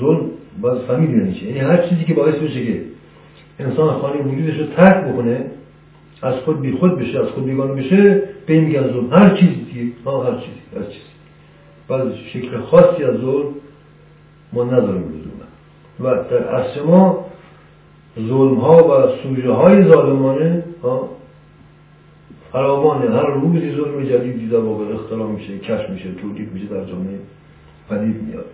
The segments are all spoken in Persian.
ظلم باید فهمید یعنی چی. یعنی هر چیزی که باعث بشه که انسان خانه وجودش رو ترک بکنه از خود بی خود بشه از خود بیگانه بشه به میگن ظلم هر چیزی ها هر چیزی هر چیزی. بعد شکل خاصی از ظلم ما نداریم و در اصل ما ظلم ها و سوژه های ظالمانه فراوانه. هر روزی ظلم جدیدی در واقع اختراع میشه کشف میشه تولید میشه در جامعه پدید میاد.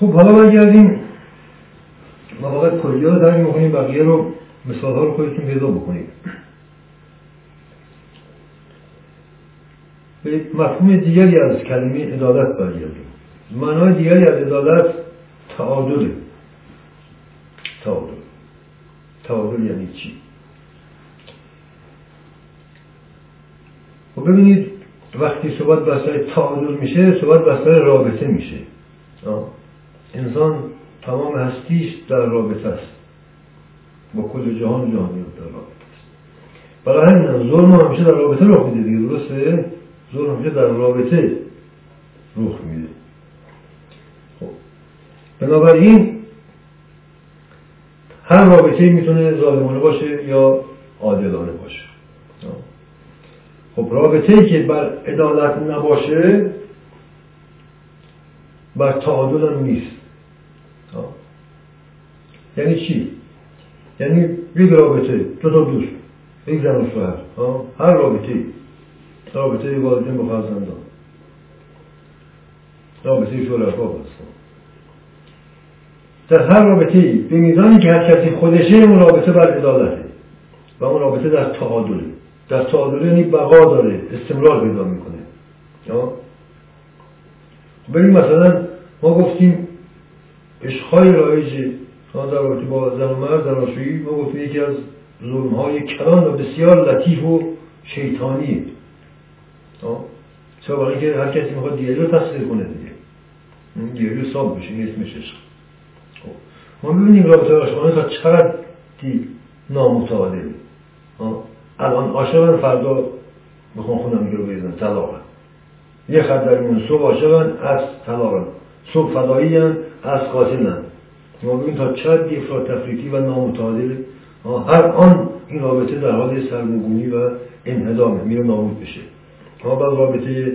خب حالا برگردیم مواقع کلی رو درک می‌کنیم بقیه رو مثال ها رو خودتون پیدا بکنید. به مفهوم دیگری از کلمه عدالت برگردیم. معنای دیگری از عدالت تعادله. تعادل. تعادل یعنی چی؟ خب ببینید وقتی صحبت بسر تعادل میشه صحبت بسر رابطه میشه. انسان تمام هستیش در رابطه است. با کل جهان جهانیات در رابطه است. برای همین ظلم همیشه در رابطه رخ میده دیگه درسته؟ ظلم همیشه در رابطه رخ میده. خب بنابراین هر رابطه می‌تونه ظالمانه باشه یا عادلانه باشه. خب رابطه ای که بر عدالت نباشه بر تعادل نیست. یعنی چی؟ یعنی یک رابطه دو تا دوست. یک زن و شوهر. هر رابطه رابطه والدین با فرزندان. رابطه شرکا هست در هر رابطه به میزانی که هر کسی خودشه اون رابطه بر عدالته. و اون رابطه در تعادله. در تعادله یعنی بقا داره استمرار پیدا می‌کنه. ببین مثلا ما گفتیم عشقهای رایج در رابطه با زن و مرد زناشویی ما گفتیم یکی از ظلمهای کلان و بسیار لطیف و شیطانیه چرا؟ برای اینکه هر کسی می‌خواد دیگری رو تصدیق کنه دیگه. دیگری رو ساب بشه این اسمش عشق. ما ببینیم رابطه عاشقانه تا چقدر نامتعادل. الان عاشقن فردا خونم میگه رو بریزن طلاقن. یه خط در اون صبح عاشقن از طلاقن. صبح فدایی از قاتلن. ما ببینیم تا چقدر افراد تفریطی و نامتعادل هر آن این رابطه در حال سرمگونی و انهدامه میره نابود بشه. ما بعد رابطه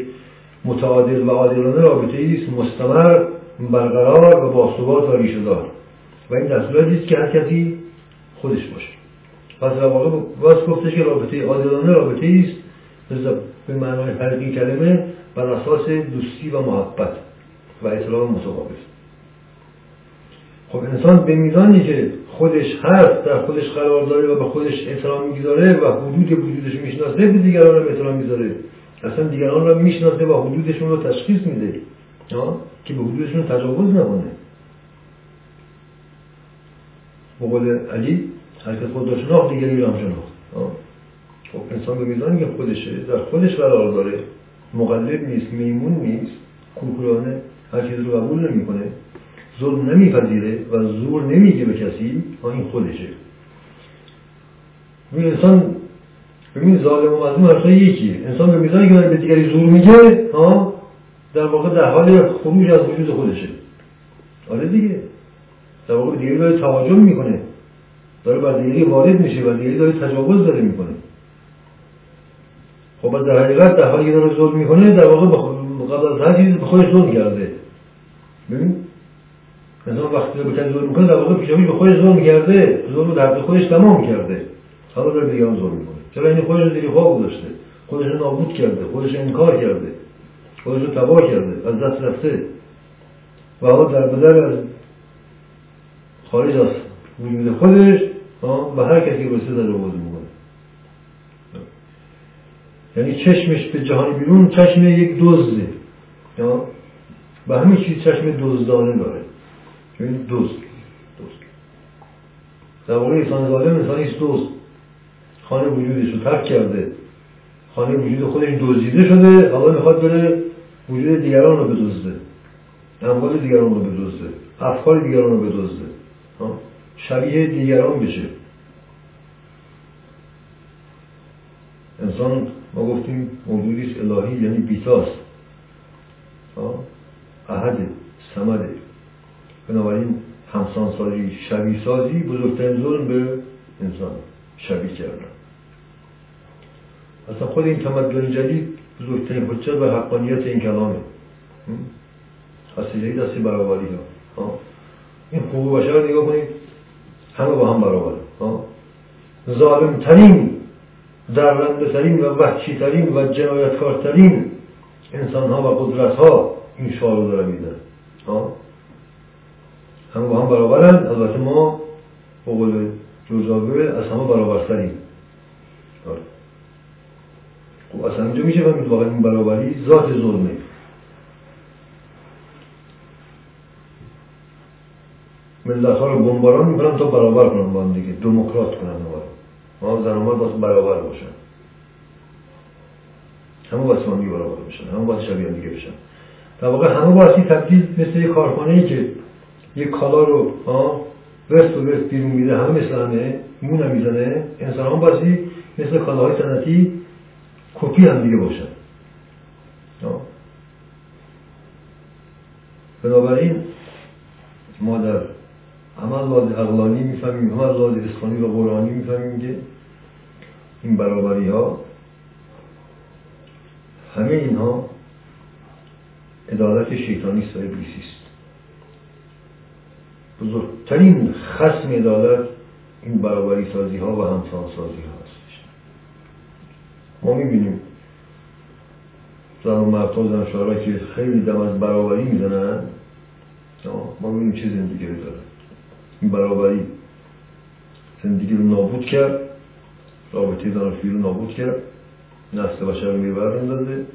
متعادل و عادلانه رابطه ایست مستمر برقرار و باثبات و ریشه دار. و این در صورتی که هر کسی خودش باشه. پس در واقع باز گفتش که رابطه عادلانه رابطه است به معنای حقیقی کلمه بر اساس دوستی و محبت و احترام متقابل. خب انسان به میزانی که خودش هست در خودش قرار داره و به خودش احترام می‌گذاره و حدود وجودش می‌شناسه به دیگران رو احترام می‌ذاره. اصلا دیگران رو می‌شناسه و حدودشون رو تشخیص میده که به حدودشون تجاوز نکنه. به قول علی هر کس خود شناخت دیگری هم شناخت خب انسان به میزانی که خودشه در خودش قرار داره. مقلب نیست میمون نیست کورکورانه هر چیز رو قبول نمی‌کنه. ظلم نمیپذیره و زور نمیگه به کسی این خودشه. این انسان ببین ظالم و مظلوم هر یکیه. انسان به میزانی که به دیگری زور میگه ها در واقع در حال خروج از وجود خودشه. آره دیگه. در واقع دیگری داره تهاجم می‌کنه. داره بر دیگری وارد میشه و دیگری داره تجاوز داره می‌کنه. خب در حقیقت در حالی که داره ظلم می‌کنه در واقع قبل از هر چیز به خودش ظلم کرده. ببین؟ انسان وقتی به کسی ظلم می‌کنه در واقع پیشاپیش به خودش ظلم کرده ظلم در خودش تمام کرده. حالا داره دیگران ظلم می‌کنه. چرا این خودش رو دیگه خواب گذاشته؟ خودش رو نابود کرده. خودش انکار کرده. خودش رو تباه کرده. از دست رفته. و حالا در بدر از خارج از وجود خودش به هر کسی رسید در آورده می‌کنه. یعنی چشمش به جهان بیرون چشم یک دزده. به همین چیز چشم دزدانه داره. چون دوست دوست در واقع انسان ظالم انسانی است دوست خانه وجودش رو ترک کرده خانه وجود خودش دزدیده شده حالا می‌خواد بره وجود دیگران رو بدزده اموال دیگران رو بدزده افکار دیگران رو بدزده شبیه دیگران بشه انسان ما گفتیم موجودی الهی یعنی بیتاست احد سمده همسان سازی شبیه سازی بزرگترین ظلم به انسان شبیه کردن. اصلا خود این تمدن جدید بزرگترین حجت و حقانیت این کلامه. اصلی جدید برابری ها. این حقوق بشر نگاه کنید همه با هم برابر. ظالم ترین ترین و وحشی ترین و جنایتکارترین انسان ها و قدرت ها این شعار رو داره میدن. همه با هم برابرن. البته ما با قول جورج از همه برابرتریم. آره. خب اصلا اینجا میشه فهمید واقعا این برابری ذات ظلمه. ملت ها رو بمباران می‌کنن تا برابر کنن با هم دیگه. دموکرات کنن ما زن و مرد باید برابر باشن. همه باید اسلامی برابر بشن. همه باید شبیه دیگه بشن. در واقع همه باید تبدیل مثل یک کارخانه ای که یک کالا رو ورست و ورست بیرون میده همه مثل همه مون می‌زنه انسان هم باید مثل کالاهای سنتی کپی هم دیگه باشن. بنابراین ما در هم از اقلانی می‌فهمیم هم از لحاظ اسخانی و قرآنی می‌فهمیم که این برابری ها همه اینها ادالت و ابلیسی است بزرگترین خسم عدالت این برابری سازی ها و همسان سازی ها هستش. ما می‌بینیم زن و مردها زن که خیلی دم از برابری می‌زنن ما ببینیم چه زندگی رو دارن. این برابری زندگی رو نابود کرد رابطه زناشویی رو نابود کرد نسل بشر رو می‌برن داده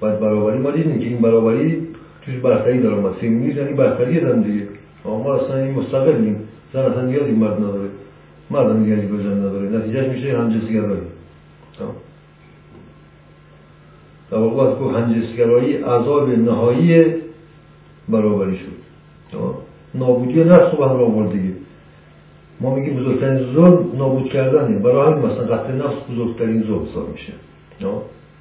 باید برابری ما دیدیم که این برابری توش برتری داره ما فیمینیزم یعنی برتری زن دیگه. ما اصلا این مستقلیم زن اصلا نیازی مرد نداره مرد هم نیازی به زن نداره نتیجهش میشه همجنسگرایی در واقع باید که همجنسگرایی عذاب نهایی برابری شد نابودی نفس رو همراه آورد دیگه ما میگیم بزرگترین ظلم نابود کردنه برای همین مثلا قتل نفس بزرگترین ظلم حساب میشه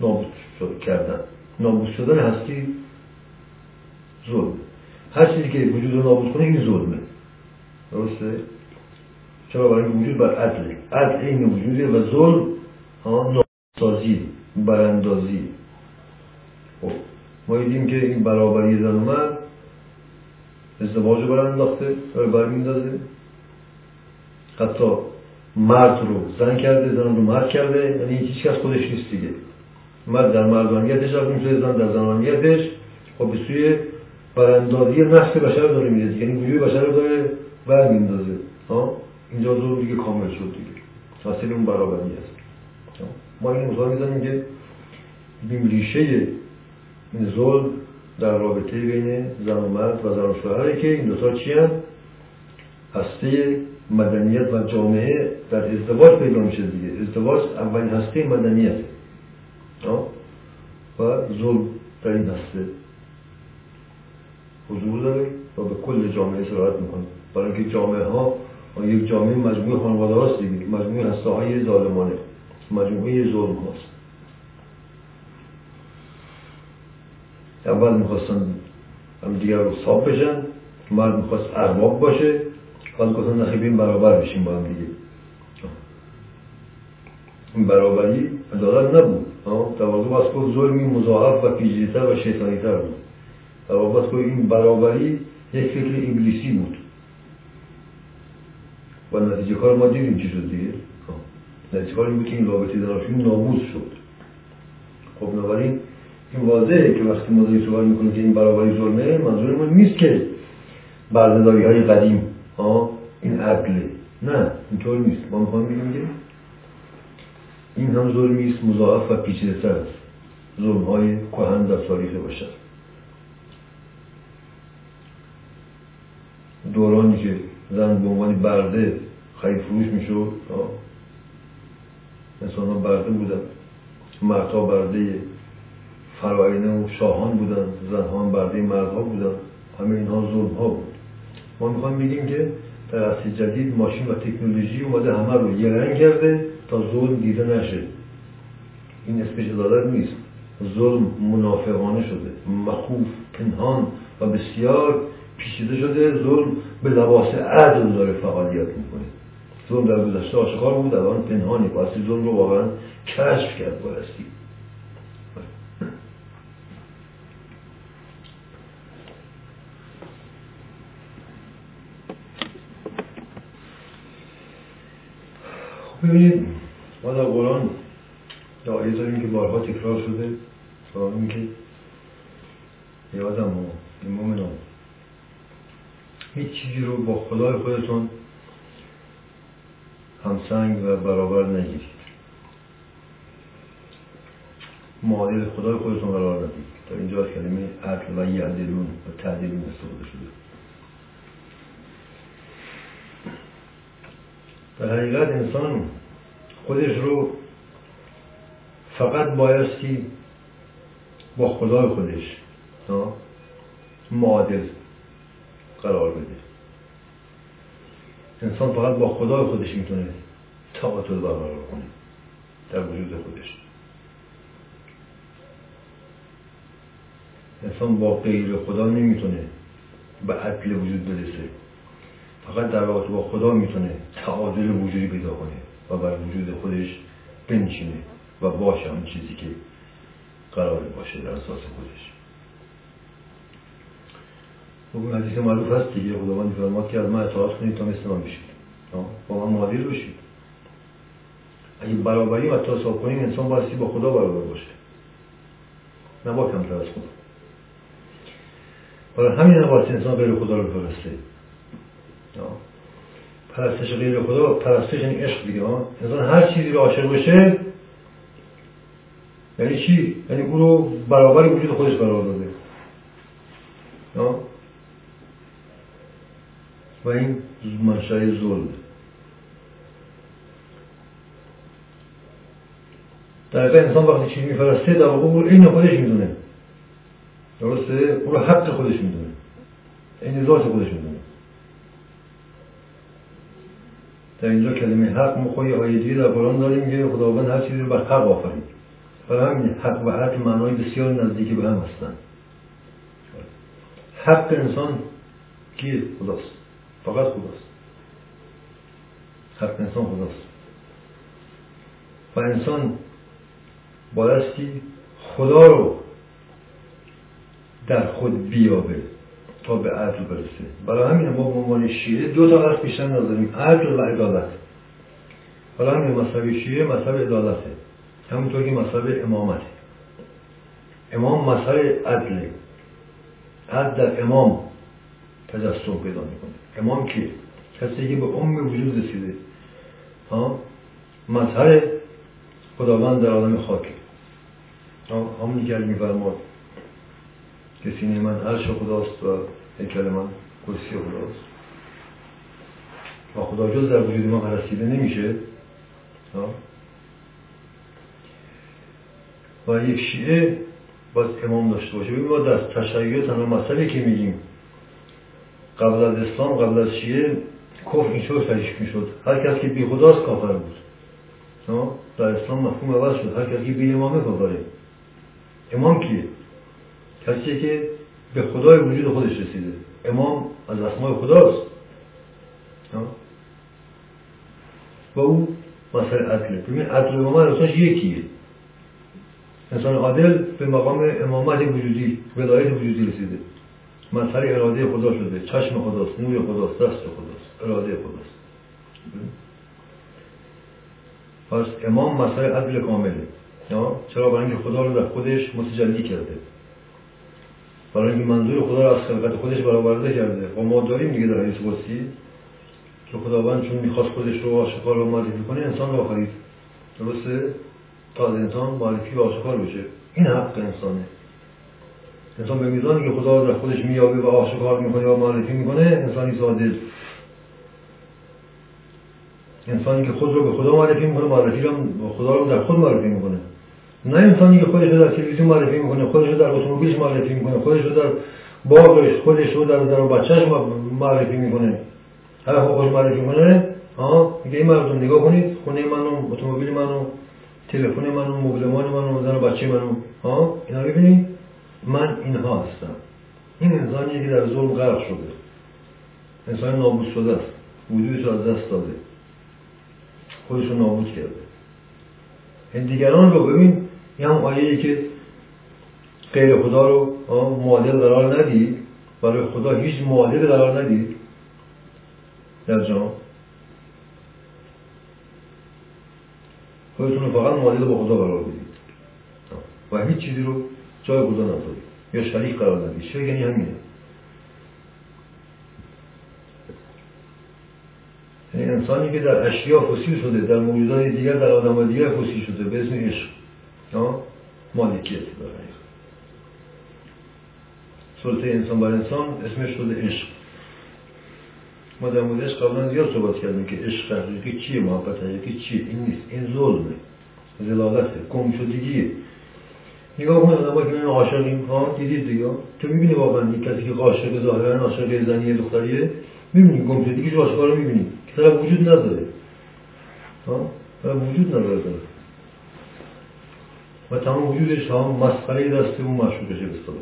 نابود شد کردن نابود شدن هستی ظلم هر چیزی که وجود رو نابود کنه این ظلمه. درسته؟ چرا؟ برای وجود بر عدل عدل این وجوده و ظلم ناسازی براندازی. خب ما دیدیم که این برابری زن و مرد ازدواج رو برانداخته و برمیندازه حتی مرد رو زن کرده زن رو مرد کرده یعنی هیچ کس خودش نیست دیگه. مرد در مردانیتش رفت میشه زن در زنانیتش. خب به سوی براندازی نفس بشر داره میده یعنی وجود بشر رو داره برمیندازه اینجا زور دیگه کامل شد دیگه. حاصل اون برابری است ما این مثال می‌زنیم که بیم ریشه ظلم در رابطه بین زن و مرد و زن و شوهره که این دوتا چی هم؟ هسته مدنیت و جامعه در ازدواج پیدا میشه دیگه. ازدواج اولین هسته مدنیت و ظلم در این هسته. حضور داره و به کل جامعه سرایت می‌کنه. برای اینکه جامعه ها یک جامعه مجموعه خانواده هاست دیگه. مجموعه هسته های ظالمانه. مجموعه ظلم هاست. اول می‌خواستن هم دیگر رو صاف بشن مرد می‌خواست ارباب باشه. بعد گفتن نخی بین برابر بشیم با هم دیگه. این برابری عدالت نبود. در واقع باز که ظلمی مضاعف و پیجیتر و شیطانیتر بود. واقع باز این برابری یک فکر انگلیسی بود و نتیجه کار ما دیدیم چی شد دیگه نتیجه کار این بود که این رابطه زناشویی نابود شد خب بنابراین این واضحه که وقتی ما داریم سوال می‌کنیم که این برابری ظلمه منظور ما نیست که بردهداری های قدیم ها این عقله نه اینطور نیست ما می‌خوایم بگیم که این هم ظلمی است مضاعف و پیچیده تر است ظلم های کهن در تاریخ باشد دورانی که زن به عنوان برده خرید فروش می‌شد. انسان ها برده بودن. مردها برده فراینه و شاهان بودن. زنها برده مردها بودن. همه اینها ظلم ها بود. ما می‌خوایم بگیم که در عصر جدید ماشین و تکنولوژی اومده همه رو یه رنگ کرده تا ظلم دیده نشه. این اسمش عدالت نیست. ظلم منافقانه شده. مخوف پنهان و بسیار پیچیده شده ظلم به لباس عدل داره فعالیت می‌کنه. ظلم در گذشته آشکار بود الان پنهانی بایستی ظلم رو واقعا کشف کرد بایستی خب ببینید ما در قرآن دعایی داریم که بارها تکرار شده و که یادم و این هیچ چیزی رو با خدای خودتون همسنگ و برابر نگیرید. معادل خدای خودتون قرار ندید. تا اینجا کلمه عدل و یعدلون و تعدیلون استفاده شده. در حقیقت انسان خودش رو فقط بایستی با خدای خودش معادل قرار بده. انسان فقط با خدای خودش می‌تونه تعادل برقرار کنه. در وجود خودش. انسان با غیر خدا نمی‌تونه به عدل وجود برسه. فقط در رابطه با خدا می‌تونه تعادل وجودی پیدا کنه و بر وجود خودش بنشینه و باشه اون چیزی که قرار باشه در اساس خودش. خب این حدیث معروف هست دیگه خداوند فرماد که از من اطاعت کنید تا مثل من بشید. با من معادل بشید اگه برابری و تصاب کنیم انسان بایستی با خدا برابر باشه. نه با کمتر از خدا. برای همین نباید انسان غیر خدا رو پرسته پرستش غیر خدا پرستش یعنی عشق دیگه انسان هر چیزی رو عاشق بشه یعنی چی؟ یعنی او رو برابر وجود خودش قرار داده و این منشأ ظلم در انسان وقتی چیزی میفرسته در واقع این خودش می‌دونه. درسته؟ او رو حق خودش می‌دونه. این ذات خودش می‌دونه. در اینجا کلمه حق ما خواهی آیه در قرآن داریم که خداوند هر چیزی رو بر حق آفرید. برای همین حق و حق معنای بسیار نزدیکی به هم هستند حق انسان کیه خداست. فقط خداست حق انسان خداست و انسان بایستی خدا رو در خود بیابه تا به عدل برسه برای همین ما به شیعه دو تا قصد بیشتر نداریم عدل و عدالت برای همین مذهب شیعه مذهب عدالته همونطور که مذهب امامته امام مذهب عدله عدل در امام تجسم پیدا می‌کنه امام کیه کسی که به ام وجود رسیده. ها؟ مظهر خداوند در عالم خاکه همونی که میفرماد. که سینه من عرش خداست و هیکل من کرسی خداست. و خدا جز در وجود ما رسیده نمیشه. و یک شیعه باید امام داشته باشه. ببین ما در تشیع تنها مسئله که میگیم. قبل از اسلام قبل از شیعه کفر اینطور تشریح می‌شد. هر کس که بی خداست کافر بود. در اسلام مفهوم عوض شد. هر کسی که بی امامه کافره. امام کیه؟ کسی که به خدای وجود خودش رسیده. امام از اسمای خداست. و او مثل عدله ببین عدل و امامت اصلاش یکیه انسان عادل به مقام امامت وجودی ولایت وجودی رسیده. مظهر اراده خدا شده. چشم خداست نور خداست دست خداست. اراده خداست. پس امام مسئله عدل کامله. چرا؟ برای اینکه خدا رو در خودش متجلی کرده. برای اینکه منظور خدا رو از خلقت خودش برآورده کرده. و ما داریم دیگه در حدیث قدسی. که خداوند چون می‌خواست خودش رو آشکار و معرفی کنه انسان رو آفرید. درسته؟ تا انسان معرفی و آشکار بشه. این حق انسانه. انسان به میزانی که خدا رو خودش میابه و آشکار می‌کنه و معرفی می‌کنه انسانی ساده انسانی که خود رو به خدا معرفی می‌کنه معرفی رو خدا رو در خود معرفی می‌کنه. نه انسانی که خودش رو در تلویزیون معرفی می‌کنه خودش رو در اتومبیلش معرفی می‌کنه خودش رو در باغش خودش رو در در بچهش معرفی می‌کنه. هر خوش معرفی می‌کنه ها میگه این مردم نگاه کنید خونه منو اتومبیل منو تلفن منو مبلمان منو زن بچه منو ها اینا ببینید من اینها هستم. این انسانیه که در ظلم غرق شده. انسان نابود شده است. وجودش از دست داده. خودش رو نابود کرده. دیگران رو ببین این هم آیه که غیر خدا رو معادل قرار ندید. برای خدا هیچ معادل قرار ندید. در جان خودتون فقط معادل با خدا قرار بدید. و هیچ چیزی رو جای خدا نذارید یا شریک قرار ندید. شرک یعنی همینه. یعنی انسانی که در اشیا فسیل شده در موجودات دیگر در آدم دیگر فسیل شده به اسم عشق. مالکیت برای سلطه انسان بر انسان اسمش شده عشق. ما در مورد عشق قبلا زیاد صحبت کردیم که عشق حقیقی چیه؟ محبت حقیقی چیه؟ این نیست. این ظلمه. زلالته گم شدگیه. نگاه کن آدم که من عاشقیم ها دیدید دیگه. تو می‌بینی واقعا یک کسی که عاشق ظاهرا عاشق زنی دختریه؟ می‌بینی گم شدگیش آشکارا می‌بینی. که طرف وجود نداره. ها وجود نداره. و تمام وجودش هم مسخره دست اون مشروعشه بستده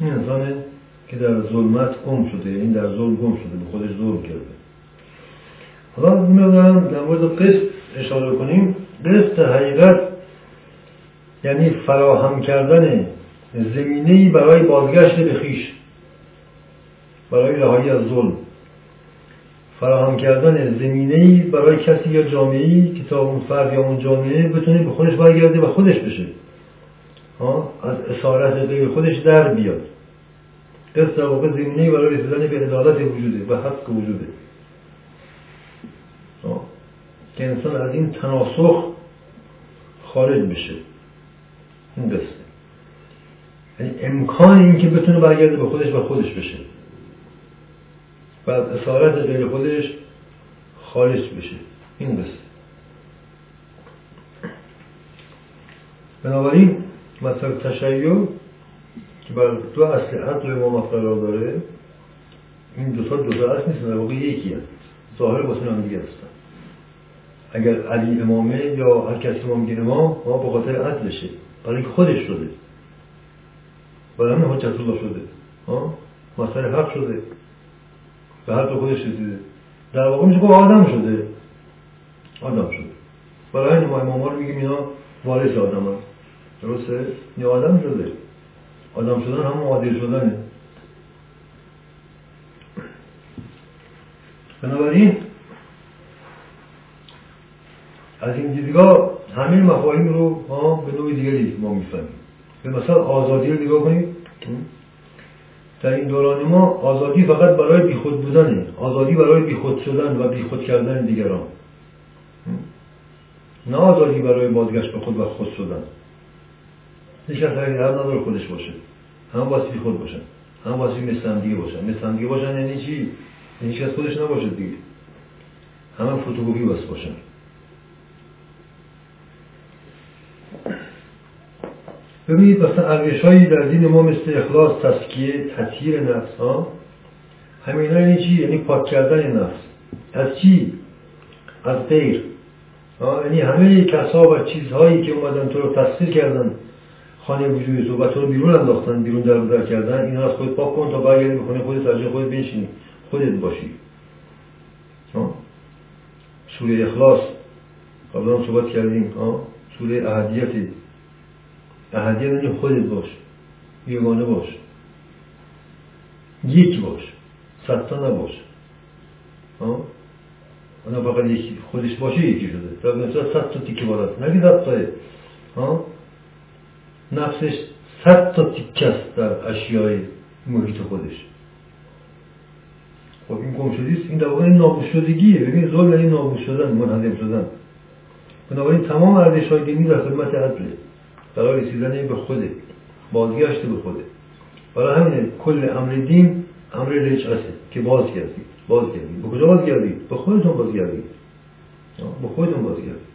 این انسانه که در ظلمت گم شده این در ظلم گم شده به خودش ظلم کرده. حالا می‌دونم در مورد قسط اشاره کنیم. قسط حقیقت یعنی فراهم کردن زمینه برای بازگشت به خیش برای رهایی از ظلم. فراهم کردن زمینه برای کسی یا جامعه که تا اون فرد یا اون جامعه بتونه به خودش برگرده و خودش بشه. از اسارت غیر خودش در بیاد. قصد در واقع زمینه برای رسیدن به عدالت وجوده و حق وجوده. که انسان از این تناسخ خارج بشه. این قصد یعنی امکان این که بتونه برگرده به خودش و خودش بشه. و از اسارت غیر خودش خارج بشه. این قصد بنابراین مثل تشیع که بر دو اصل عقل قرار داره این دو تا اصل نیستن در واقع یکی هست. ظاهر واسه هم دیگه هستن. اگر علی امامه یا هر کسی امام میگه امام ما به خاطر عدلشه. برای اینکه خودش شده. برای همین حجت الله شده. مسئله حق شده. به دو خودش رسیده. در واقع میشه که آدم شده. آدم شده. برای این ما امام میگیم اینا وارث آدم هست درسته؟ یا آدم شده. آدم شدن هم معادل شدنه. بنابراین از این دیدگاه همین مفاهیم رو ما به نوع دیگری ما می‌فهمیم. به مثلا آزادی رو نگاه کنیم. در این دوران ما آزادی فقط برای بیخود بودنه. آزادی برای بیخود شدن و بیخود کردن دیگران. نه آزادی برای بازگشت به خود و خود شدن. هیچ کس حق نداره خودش باشه. همه باید خود باشن. همه باید مثل هم دیگه باشن. مثل هم دیگه باشن یعنی چی؟ یعنی خودش نباشه دیگه. همه فوتوکوپی بس باشن. ببینید مثلا ارزش هایی در دین ما مثل اخلاص تسکیه تطهیر نفس ها؟ همین یعنی چی؟ یعنی پاک کردن نفس. از چی؟ از غیر. یعنی همه کسا و چیزهایی که اومدن تو رو تصویر کردن خانه وجود تو و تو رو بیرون انداختن بیرون در بدر کردن این از خود پاک کن تا برگردی به خونه خودت از خودت بنشینی. خودت باشی. سوره اخلاص. قبلا صحبت کردیم. سوره اهدیتی اهدیت یعنی خودت باش یگانه باش. یک باش ستا نباش آنها فقط یکی خودش باشه یکی شده. در مثلا ست تا تیکه بالاست نگه ست نفسش صد تا تیکه است در اشیای محیط خودش. خب این گم شدیست این در واقع نابود شدگیه. ببین ظلم یعنی نابود شدن منهدم شدن. بنابراین تمام ارزش دینی در خدمت عدله برای رسیدن به خوده بازگشت به خوده برای همینه کل امر دین امر رجعته که باز کردی باز کردی به کجا باز کردی به خودتون باز کردی به خودتون باز کردی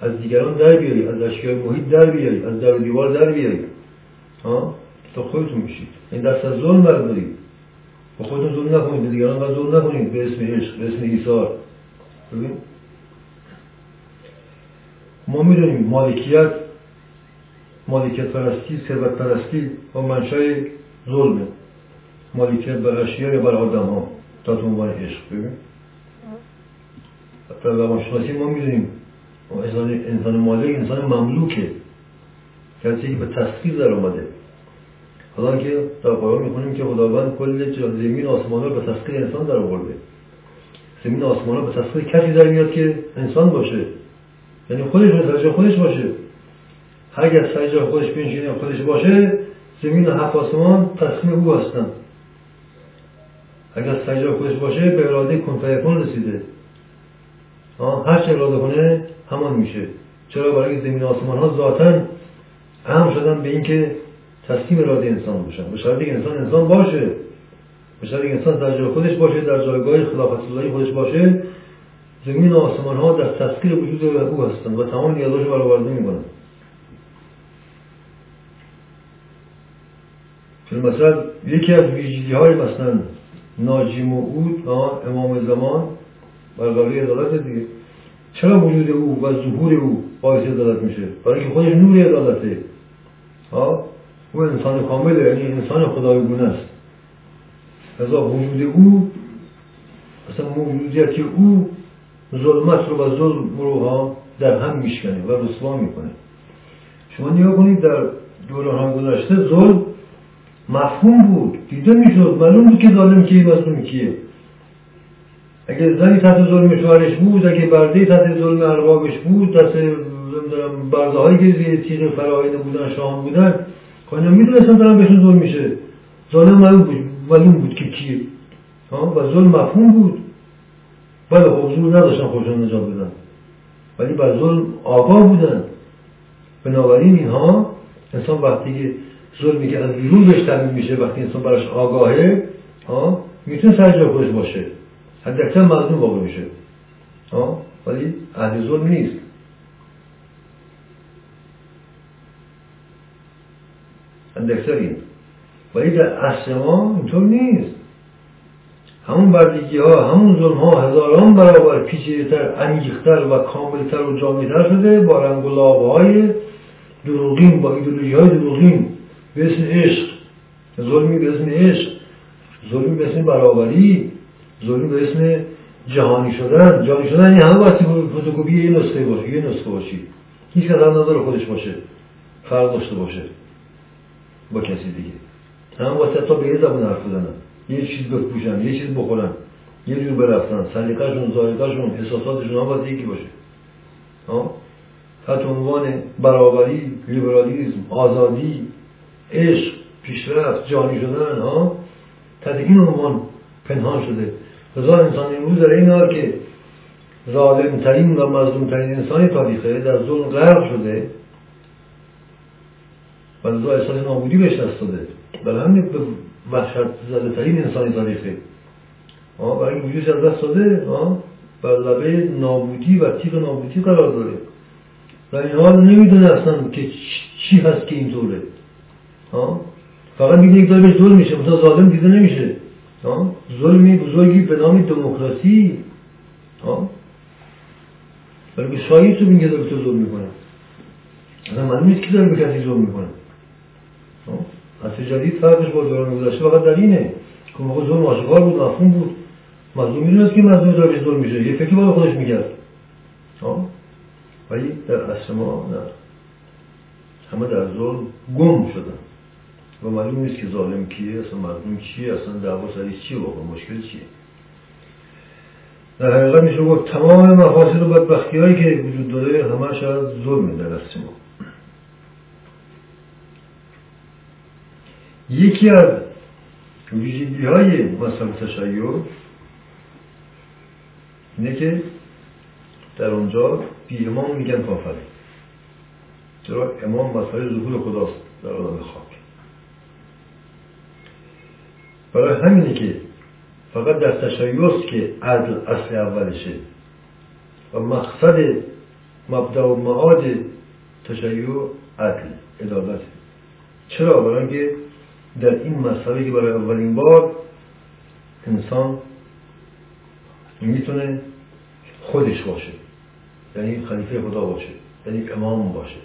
از دیگران در بیاری از اشیاء محیط در بیاری از در دیوار در بیاری. ها؟ تا خودتون میشید این دست از ظلم بردارید. به خودتون ظلم نکنید به دیگران باید ظلم نکنید. به اسم عشق به اسم ایثار. ببین؟ ما می‌دونیم مالکیت مالکیت پرستی ثروت پرستی و منشای ظلمه. مالکیت بر اشیا یا بر آدم ها. تا عنوان عشق ببین. در روانشناسی ما می‌دونیم انسان, انسان مالک انسان مملوکه. کسی که به تسخیر در اومده. حالا که در قرآن می‌خونیم که خداوند کل زمین آسمان رو به تسخیر انسان در آورده. زمین آسمان رو به تسخیر کسی در میاد که انسان باشه. یعنی خودش به خودش باشه. اگر سر خودش بنشینه خودش باشه زمین و هفت آسمان تصمیم او هستن. اگر سر خودش باشه به اراده کن رسیده. هر چه اراده کنه همان میشه. چرا؟ برای زمین آسمان ها ذاتا هم شدن به اینکه تسلیم اراده انسان باشن به شرطی انسان انسان باشه. به شرطی انسان در جای خودش باشه در جایگاه خلافت اللهی خودش باشه. زمین و آسمان ها در تسخیر وجود او هستن و تمام نیازاش برآورده می‌کنن مثلا یکی از ویژگی های مثلا ناجی موعود امام زمان برقراری عدالت دیگه. چرا وجود او و ظهور او باعث عدالت میشه؟ برای اینکه خودش نور عدالته. ها؟ او انسان کامله یعنی انسان خدایگونه است. لذا وجود او اصلا موجودیت او ظلمت رو و ظلم رو ها در هم میشکنه و رسوا می‌کنه. شما نیا کنید در دوران هم گذشته ظلم مفهوم بود. دیده می‌شد. معلوم بود که ظالم کیه مظلوم کیه. اگه زنی تحت ظلم شوهرش بود اگه برده تحت ظلم اربابش بود دست برده هایی که زیر تیغ فراینه بودن شاهان بودن خب اینا می‌دونستن دارن بهشون ظلم میشه. ظالم معلوم بود. معلوم بود که کیه. و ظلم مفهوم بود. بله حضور نداشتن خودشون نجات بدن. ولی بر ظلم آگاه بودن. بنابراین اینها انسان وقتی که ظلمی که از بهش تعمین میشه وقتی انسان براش آگاهه ها می‌تونه سر جا خودش باشه. حد اکثر مظلوم واقع میشه. ولی اهل ظلم نیست. اکثر این. ولی در اصل ما اینطور نیست. همون بردگی ها همون ظلم ها هزاران برابر پیچیده‌تر عمیق‌تر و کاملتر و جامعتر شده با رنگ و های دروغین با ایدولوژی های دروغین. به اسم عشق. ظلمی به اسم عشق. ظلمی به اسم برابری. ظلمی به اسم جهانی شدن. جهانی شدن این همه باید فتوکپی یه نسخه باشه یه نسخه باشی. هیچ کس نداره خودش باشه. فرق داشته باشه. با کسی دیگه. همه باید تا به یه زبان حرف بزنن. یه چیز بپوشن یه چیز بخورن. یه جور برفتن. سلیقهشون ظاهرشون احساساتشون هم باید یکی باشه. تحت عنوان برابری لیبرالیزم آزادی عشق پیشرفت جانی شدن ها؟ تحت این عنوان پنهان شده. رضا انسان امروز در این حال که ظالم ترین و مظلوم ترین انسانی تاریخه در ظلم غرق شده و رضا احساس نابودی بهش دست داده. بل همین به وحشت زده ترین انسانی تاریخه برای این وجودش از دست داده بر لبه نابودی و تیغ نابودی قرار داره. در این حال نمی‌دونه اصلا که چی هست که اینطوره. فقط میگه یک بهش ظلم میشه مثلا ظالم دیده نمیشه. ظلمی بزرگی به نام دموکراسی. ولی شایی تو میگه داره تو ظلم می‌کنه. اصلا معلوم نیست کی داره به کسی ظلم می‌کنه. اصل جدید فرقش با دوران گذشته فقط در اینه که موقع ظلم آشکار بود مفهوم بود. مظلوم می‌دونست که مظلوم داره بهش ظلم میشه. یه فکری باید خودش میگرد ولی در اصل ما نه. همه در ظلم گم شدن. و معلوم نیست که ظالم کیه اصلا مردم چیه اصلا دعوا سریع چیه واقعا مشکل چیه؟ در حقیقت میشه گفت تمام مفاسد و بدبختی هایی که وجود داره همه شاید ظلمه در دست ما. یکی از ویژگی های مثلا تشیع اینه که در اونجا بی امام میگن کافره. چرا؟ امام مسئله ظهور خداست در آدم خاک. برای همینه که فقط در تشیعست که عدل اصل اولشه. و مقصد مبدع و معاد تشیع عدل عدالت. چرا؟ برای اینکه در این مسئله که برای اولین بار انسان می‌تونه خودش باشه یعنی خلیفه خدا باشه یعنی امام باشه.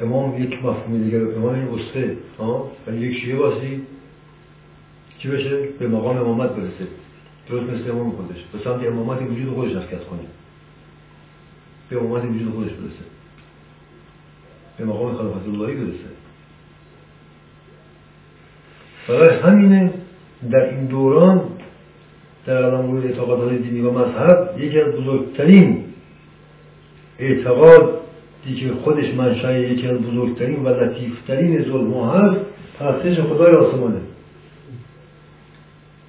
امام یک مفهوم دیگر امام این اسقه ولی یک شیعه باسی چی بشه؟ به مقام امامت برسه. درست مثل امام خودش. به سمت امامت وجود خودش حرکت کنه. به امامت وجود خودش برسه. به مقام خلافت اللهی برسه. برای همینه در این دوران در عالم روی اعتقادات دینی و مذهب یکی از بزرگترین اعتقادی که خودش منشأ یکی از بزرگترین و لطیفترین ظلم هست پرستش خدای آسمانه.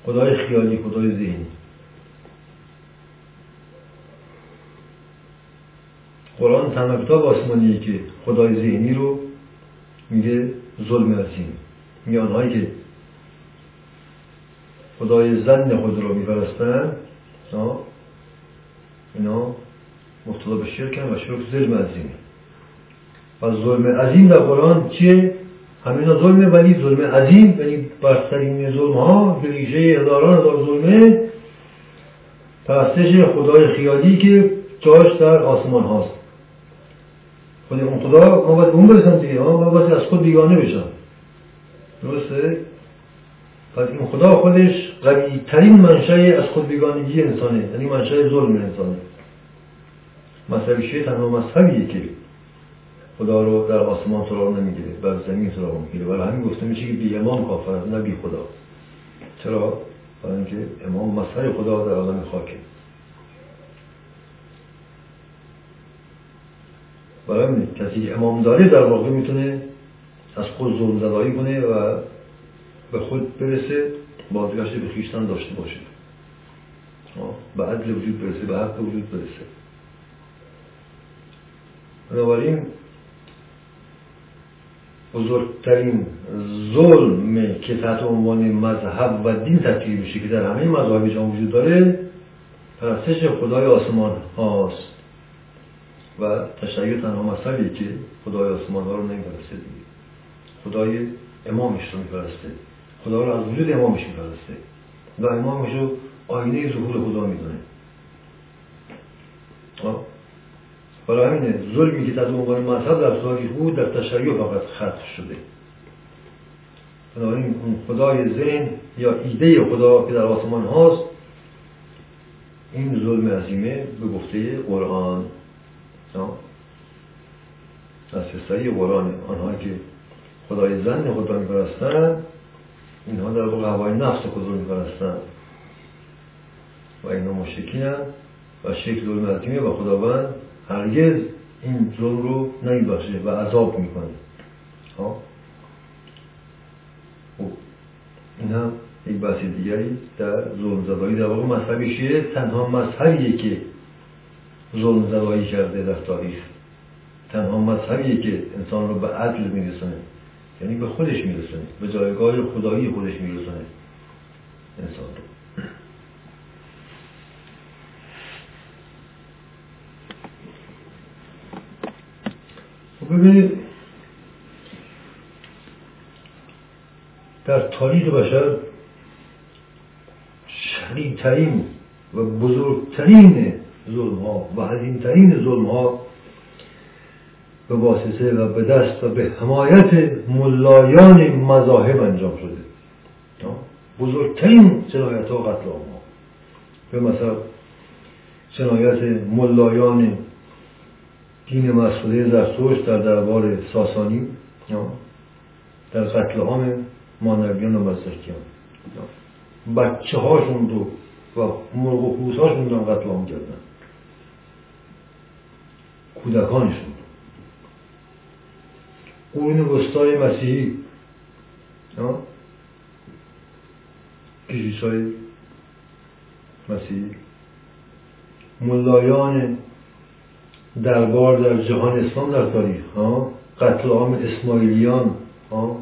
خدای خیالی خدای ذهنی. قرآن تنها کتاب آسمانیه که خدای ذهنی رو میگه ظلم عظیم میگه آنهایی که خدای زن خود رو میپرستن اینا به شرکن و شرک ظلم عظیمه و ظلم عظیم در قرآن چیه؟ همینا ظلمه ولی ظلم عظیم یعنی برترین ظلم ها که ریشه هزاران هزار ظلمه پرستش خدای خیالی که جاش در آسمان هاست خود اون خدا ما باید اون برسم دیگه ما باید از خود بیگانه بشم درسته؟ پس این خدا خودش قوی ترین منشه از خود بیگانگی انسانه یعنی منشه ظلم انسانه مذهب شیعه تنها مذهبیه که خدا رو در آسمان سراغ نمی‌گیره بر زمین سراغ می‌گیره ولی همین گفته میشه که بی امام کافر نه بی خدا. چرا؟ برای اینکه امام مظهر خدا در عالم خاکه. برای کسی که امام داره در واقع می‌تونه از خود ظلم زدایی کنه و به خود برسه بازگشت به خیشتن داشته باشه. به عدل وجود برسه به حق وجود برسه. بنابراین بزرگترین ظلم که تحت عنوان مذهب و دین تطبیق میشه که در همه مذاهب جان وجود داره پرستش خدای آسمان هاست. و تشیع تنها مذهبی که خدای آسمان ها رو نمیپرسته دیگه. خدای امامش رو میپرسته. خدا رو از وجود امامش میپرسته. و امامش رو آینه ظهور خدا می‌دونه. برای همینه ظلمی که تحت عنوان مذهب در سوالی بود در تشیع فقط خط شده. بنابراین اون خدای ذهن یا ایده خدا که در آسمان هاست این ظلم عظیمه به گفته قرآن. از حصه قرآن آنها که خدای زن خدا میپرستن اینها در واقع هوای نفس خود رو میپرستن و اینا مشکین و شکل ظلم عظیمه و خداوند. هرگز این ظلم رو نمیبخشه و عذاب می‌کنه. خب؟ این هم یک بحث دیگری در ظلم زدایی. در واقع مذهب شیعه تنها مذهبیه که ظلم زدایی کرده در تاریخ. تنها مذهبیه که انسان رو به عدل میرسونه. یعنی به خودش میرسونه. به جایگاه خدایی خودش میرسونه. انسان رو. ببینید در تاریخ بشر شدیدترین و بزرگترین ظلم ها و عظیمترین ظلم ها به واسطه و به دست و به حمایت ملایان مذاهب انجام شده. بزرگترین جنایت ها قتل ها. به مثلا جنایت ملایان دین مسئوله زرتشت در دربار ساسانی در قتل عام مانویان و مزدکیان بچه هاشون رو و مرغ و خوز هاشون رو قتل عام کردن. کودکانشون قرون وسطای مسیحی کشیش های مسیحی. ملایان دربار در جهان اسلام در تاریخ ها؟ قتل عام اسماعیلیان ها؟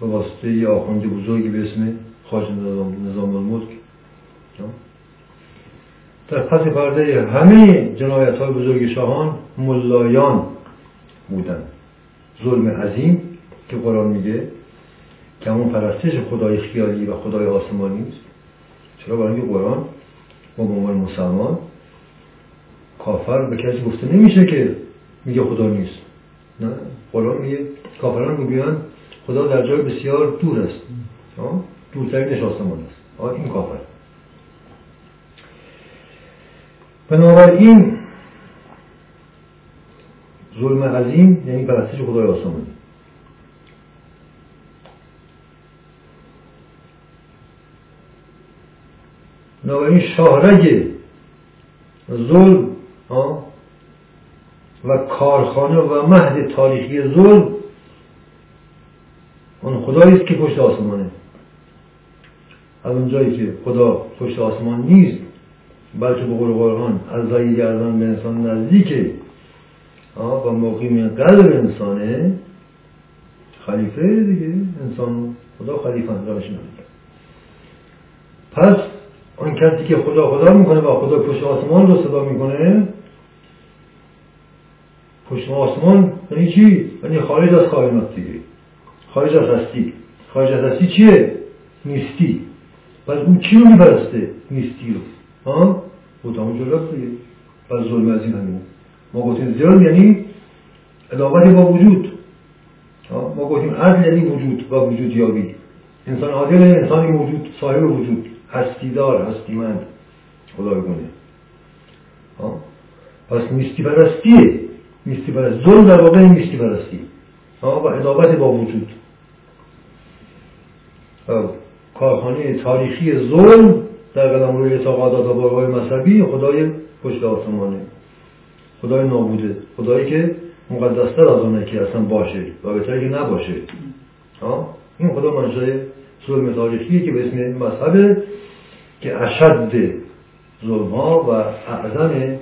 به واسطه یه آخوند بزرگی به اسم خاج نظام الملک در پس پرده همه جنایت های بزرگ شاهان ملایان بودن ظلم عظیم که قرآن میگه که همون پرستش خدای خیالی و خدای آسمانی است. چرا؟ برای قرآن با عنوان مسلمان کافر به کسی گفته نمیشه که میگه خدا نیست. نه قرآن میگه کافران می‌گویند خدا در جای بسیار دور است. دورترینش آسمان است. این کافر. بنابراین ظلم عظیم یعنی پرستش خدای آسمانی. بنابراین شاهرگ ظلم و کارخانه و مهد تاریخی ظلم. آن خدایی است که پشت آسمانه. از اونجایی که خدا پشت آسمان نیست بلکه به قول قرآن از گردان به انسان نزدیکه. و مقیم قلب انسانه. خلیفه دیگه. انسان خدا خلیفه روش پس آن کسی که خدا خدا می‌کنه و خدا پشت آسمان رو صدا می‌کنه پشت آسمان یعنی چی؟ یعنی خارج از کائنات دیگه. خارج از هستی. خارج از هستی چیه؟ نیستی. پس اون کی رو میپرسته؟ نیستی رو. ها؟ خود همون جلوست دیگه. پس ظلم از این همینه ما گفتیم ظلم یعنی ادامت با وجود. ما گفتیم عدل یعنی وجود و وجود یابی انسان عادل یعنی انسانی وجود صاحب وجود. هستیدار هستیمند. خدای گونه پس نیستی پرستیه. نیستی پرست ظلم در واقع نیستی پرستی و ادامت با وجود. کارخانه تاریخی ظلم در قدم روی اعتقادات و باورهای مذهبی خدای پشت آسمانه. خدای نابوده. خدایی که مقدستر از اونه که اصلا باشه. و بهتره که نباشه. این خدا منشای ظلم تاریخی که به اسم مذهبه که اشد ظلم ها و اعظم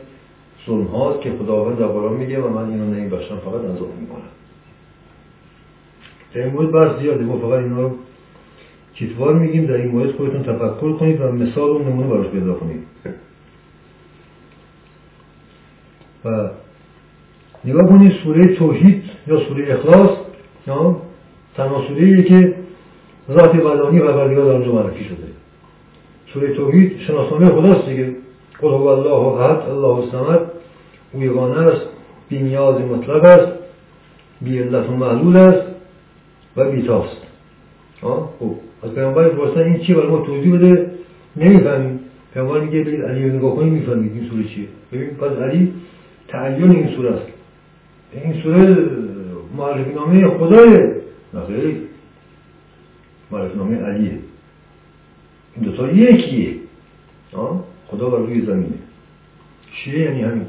ظلم هاست که خداوند در قرآن میگه و من اینو نمیبخشم فقط اضافه می‌کنم. در این مورد بحث زیاده. ما فقط اینا رو کتوار میگیم. در این مورد خودتون تفکر کنید و مثال و نمونه براش پیدا کنید. و نگاه کنید سوره توحید یا سوره اخلاص تنها سوره که ذات بدانی و بردگاه در آنجا معرفی شده. سوره توحید شناسنامه خداست دیگه. قل هو الله احد الله الصمد. او یگانه است بی نیاز مطلق است بی علت و معلول است. و بیتاست خب از پیامبر پرسن این چیه برای ما توضیح بده؟ نمی‌فهمیم. پیامبر میگه برید علی رو نگاه کنید می‌فهمید این سوره چیه. ببین پس علی تعین این سوره است. این سوره معرفی نامه خدای نه خیلی. معرفی نامه علیه. این دوتا یکیه. خدا بر روی زمینه. شیعه یعنی همین.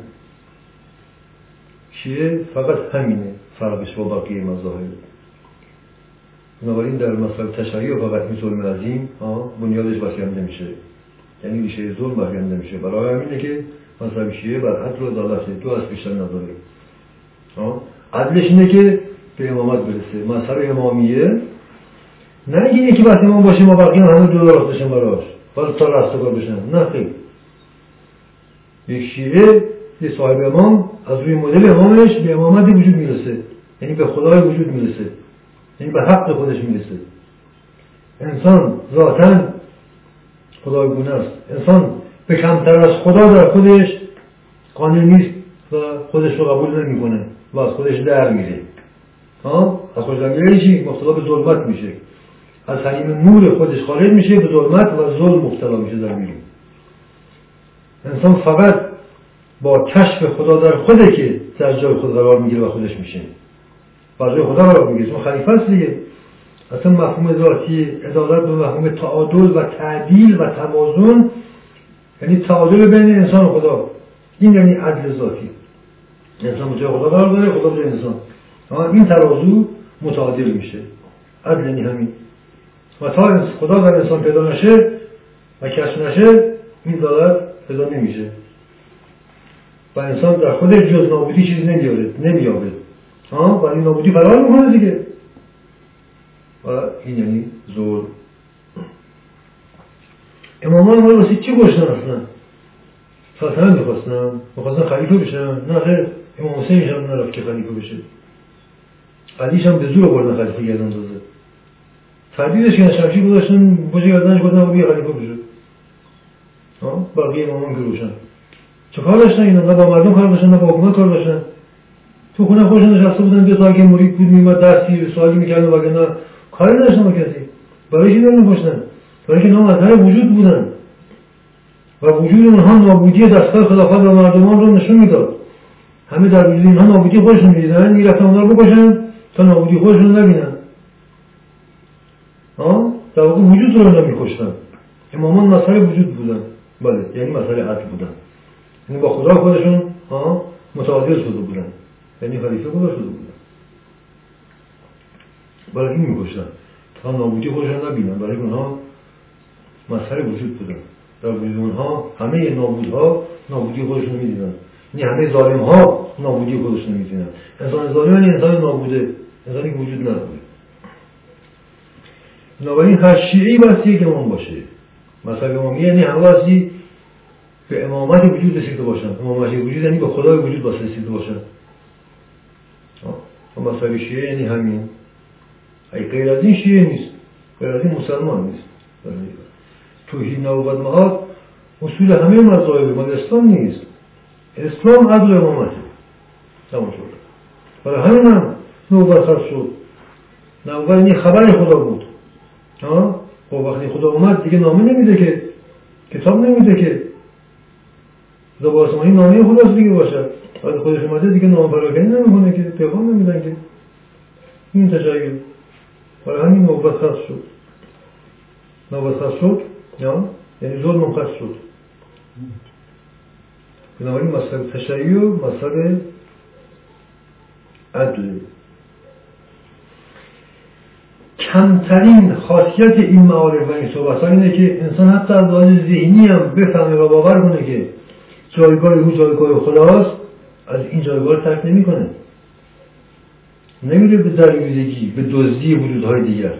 شیعه فقط همینه. فرقش با بقیه مذاهب بنابراین در مسئله تشریع فقط این ظلم عظیم بنیادش بسیانده میشه. یعنی ریشه ظلم بسیانده میشه. برای همینه که مذهب شیعه بر عدل و عدالت دو از بیشتر نداره عدلش اینه که به امامت برسه. مذهب امامیه نه اینه که وقتی امام باشه ما بقیه همه دو راست بشن براش. باز تا رستگار بشن. نه خیلی یک شیعه یه صاحب امام از روی مدل امامش به امامت وجود می‌رسه. یعنی به خدای وجود می‌رسه. یعنی به حق خودش می‌رسه. انسان ذاتا خدایگونه است. انسان به کمتر از خدا در خودش قانع نیست و خودش رو قبول نمی‌کنه و از خودش در میره. ها از خودش در میره چی؟ مبتلا به ظلمت میشه. از حریم نور خودش خارج میشه به ظلمت و ظلم مبتلا میشه در میره. انسان فقط با کشف خدا در خوده که در جای خود قرار می‌گیره و خودش میشه. بر جای خدا قرار می‌گیره. چون خلیفه است دیگه. اصلا مفهوم ذاتی عدالت به مفهوم تعادل و تعدیل و توازن یعنی تعادل بین انسان و خدا. این یعنی عدل ذاتی. انسان جای خدا قرار داره خدا به انسان. این ترازو متعادل میشه. عدل یعنی همین. و تا خدا در انسان پیدا نشه و کشف نشه این عدالت پیدا نمیشه. انسان در خودش جز نابودی چیزی نمیاره نمیاره و این نابودی فرار می‌کنه دیگه. و این یعنی زور. امامان ما واسه چی گشتن اصلا؟ سلطنت می‌خواستن؟ می‌خواستن خلیفه بشن؟ نه خیر امام حسین هم نرفت که خلیفه بشه. علیش هم به زور بردن خلیفه گردن دازه تردیدش که شمشیر گذاشتن بجه گردنش گفتن بیا خلیفه بشه بقیه امامان که روشن. چه کار داشتن اینا؟ نه با مردم کار داشتن نه با حکومت کار داشتن تو خونه خوش نشسته بودن دو تا مرید بود میمد دستی سوالی می‌کرد و نه کاری نداشتن با کسی. برای چی نمیکشتن برای که نامطلع وجود بودن. و وجود اونها نابودی دستگاه خلافت و مردمان رو نشون می‌داد. همه در وجود اینها نابودی خودشون می‌دیدن می‌رفتن اونها رو بکشن تا نابودی خودشون نبینن. در واقع وجود رو نمیکشتن امامان مسئله وجود بودن. بله یعنی مسئله عدل بودن. یعنی با خدا خودشون متعادل شده بودن یعنی خلیفه خدا شده بودن برای این میکشتن. تا نابودی خودشون نبینن. برای اونها مسئله وجود بودن در وجود اونها همه نابودها نابودی خودشون می‌دیدن. یعنی همه ظالم ها نابودی خودشون می‌دیدن. انسان ظالم یعنی انسان نابوده. انسانی وجود نداره. بنابراین هر شیعی بستی یک امام باشه. مثلا امامی یعنی همه به امامت وجود رسیده باشن. امامت وجود یعنی به خدای وجود باشه رسیده باشن. و مثلا شیعه یعنی همین. ای غیر از این شیعه نیست. غیر از این مسلمان نیست. توحید نبوت مهاد اصول همه مذاهب مال اسلام نیست. اسلام عدل امامته تمام شد. برای همین هم نوبت خواست شد. نوبت این خبر خدا بود. خب وقتی خدا اومد دیگه نامه نمیده که کتاب نمیده که. زبار آسمانی نامه خداست دیگه باشد وقتی خودش اومده دیگه نامه پراکنی نمی‌کنه که پیغام نمیدن که. این تشیع برای همین نوبت خاص شد. نوبت خاص شد؟ یا یعنی ظلم خاص شد. بنابراین مذهب تشیع مذهب عدل. کمترین خاصیت این معارف و این صحبت اینه که انسان حتی از لحاظ ذهنی هم بفهمه و باور کنه که جایگاه او جایگاه خداست از این جایگاه رو ترک نمی‌کنه. نمیره به دریوزگی به دزدی وجودهای دیگر.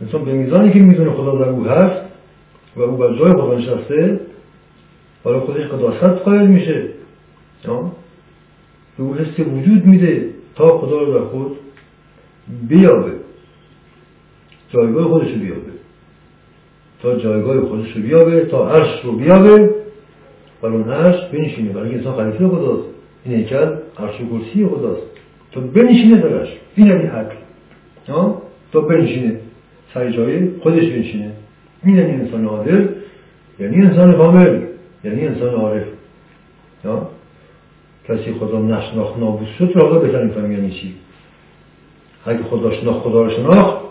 انسان به میزانی که میزان خدا در او هست و او بر جای خدا نشسته برای خودش قداست قائل میشه. به او حس وجود میده تا خدا رو در خود بیابه. جایگاه خودش رو بیابه. تا جایگاه خودش رو بیابه تا عرش رو بیابه. بر اون عرش بنشینه. برای انسان خلیفه خداست. این هیکل عرش و کرسی خداست. تا بنشینه درش این یعنی حق. تا بنشینه. سر جای خودش بنشینه. این یعنی انسان عادل. یعنی انسان کامل. یعنی انسان عارف. کسی خدا نشناخت نابود شد را بهتر میفهم یعنی چی. اگه خدا شناخت خدا رو شناخت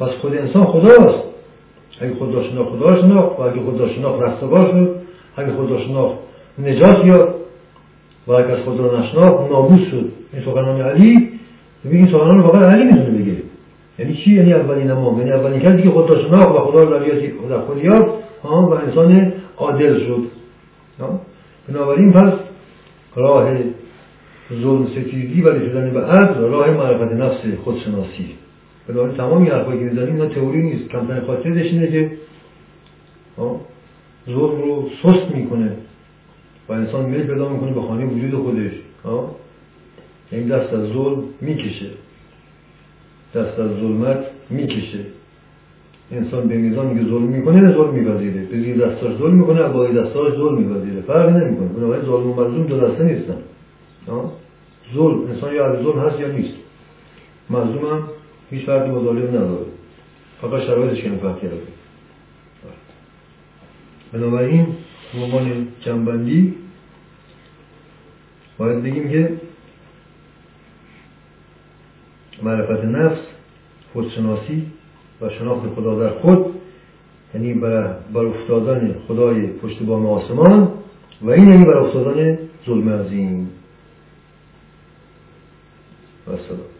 پس خود انسان خداست. اگه خدا شناخت خدا شناخت. و اگه خدا شناخت رستگار شد. اگه خدا شناخت نجات یاد و اگه از خدا نشناخت نابود شد. این سخنان علی این سخنان فقط علی می‌تونه بگه. یعنی چی؟ یعنی اولین امام. یعنی اولین کسی که خدا شناخت و خدا رو در خود یاد و انسان عادل شد. بنابراین پس راه ظلم ستیزی و رسیدن به عدل راه معرفت نفس خودشناسی. بنابراین تمام حرفایی که می‌زنیم اینا تئوری نیست. کمترین خاطرش اینه که ظلم رو سست می‌کنه و انسان میل پیدا می‌کنه به خانه وجود خودش. این یعنی دست از ظلم می‌کشه. دست از ظلمت می‌کشه. انسان به میزان که ظلم می‌کنه ظلم میپذیره. به زیر دستاش ظلم می‌کنه با دستاش ظلم میپذیره. فرق نمی‌کنه. بنابراین ظلم و مظلوم دو دسته نیستن. ظلم. انسان یا علی ظلم هست یا نیست. مظلوم هم هیچ فرقی با ظالم نداره. فقط شرایطش که فرق کرده. بنابراین عنوان جنبندی باید بگیم که معرفت نفس خودشناسی و شناخت خدا در خود یعنی بر افتادن خدای پشت بام آسمان و این یعنی بر افتادن ظلم عظیم. و سلام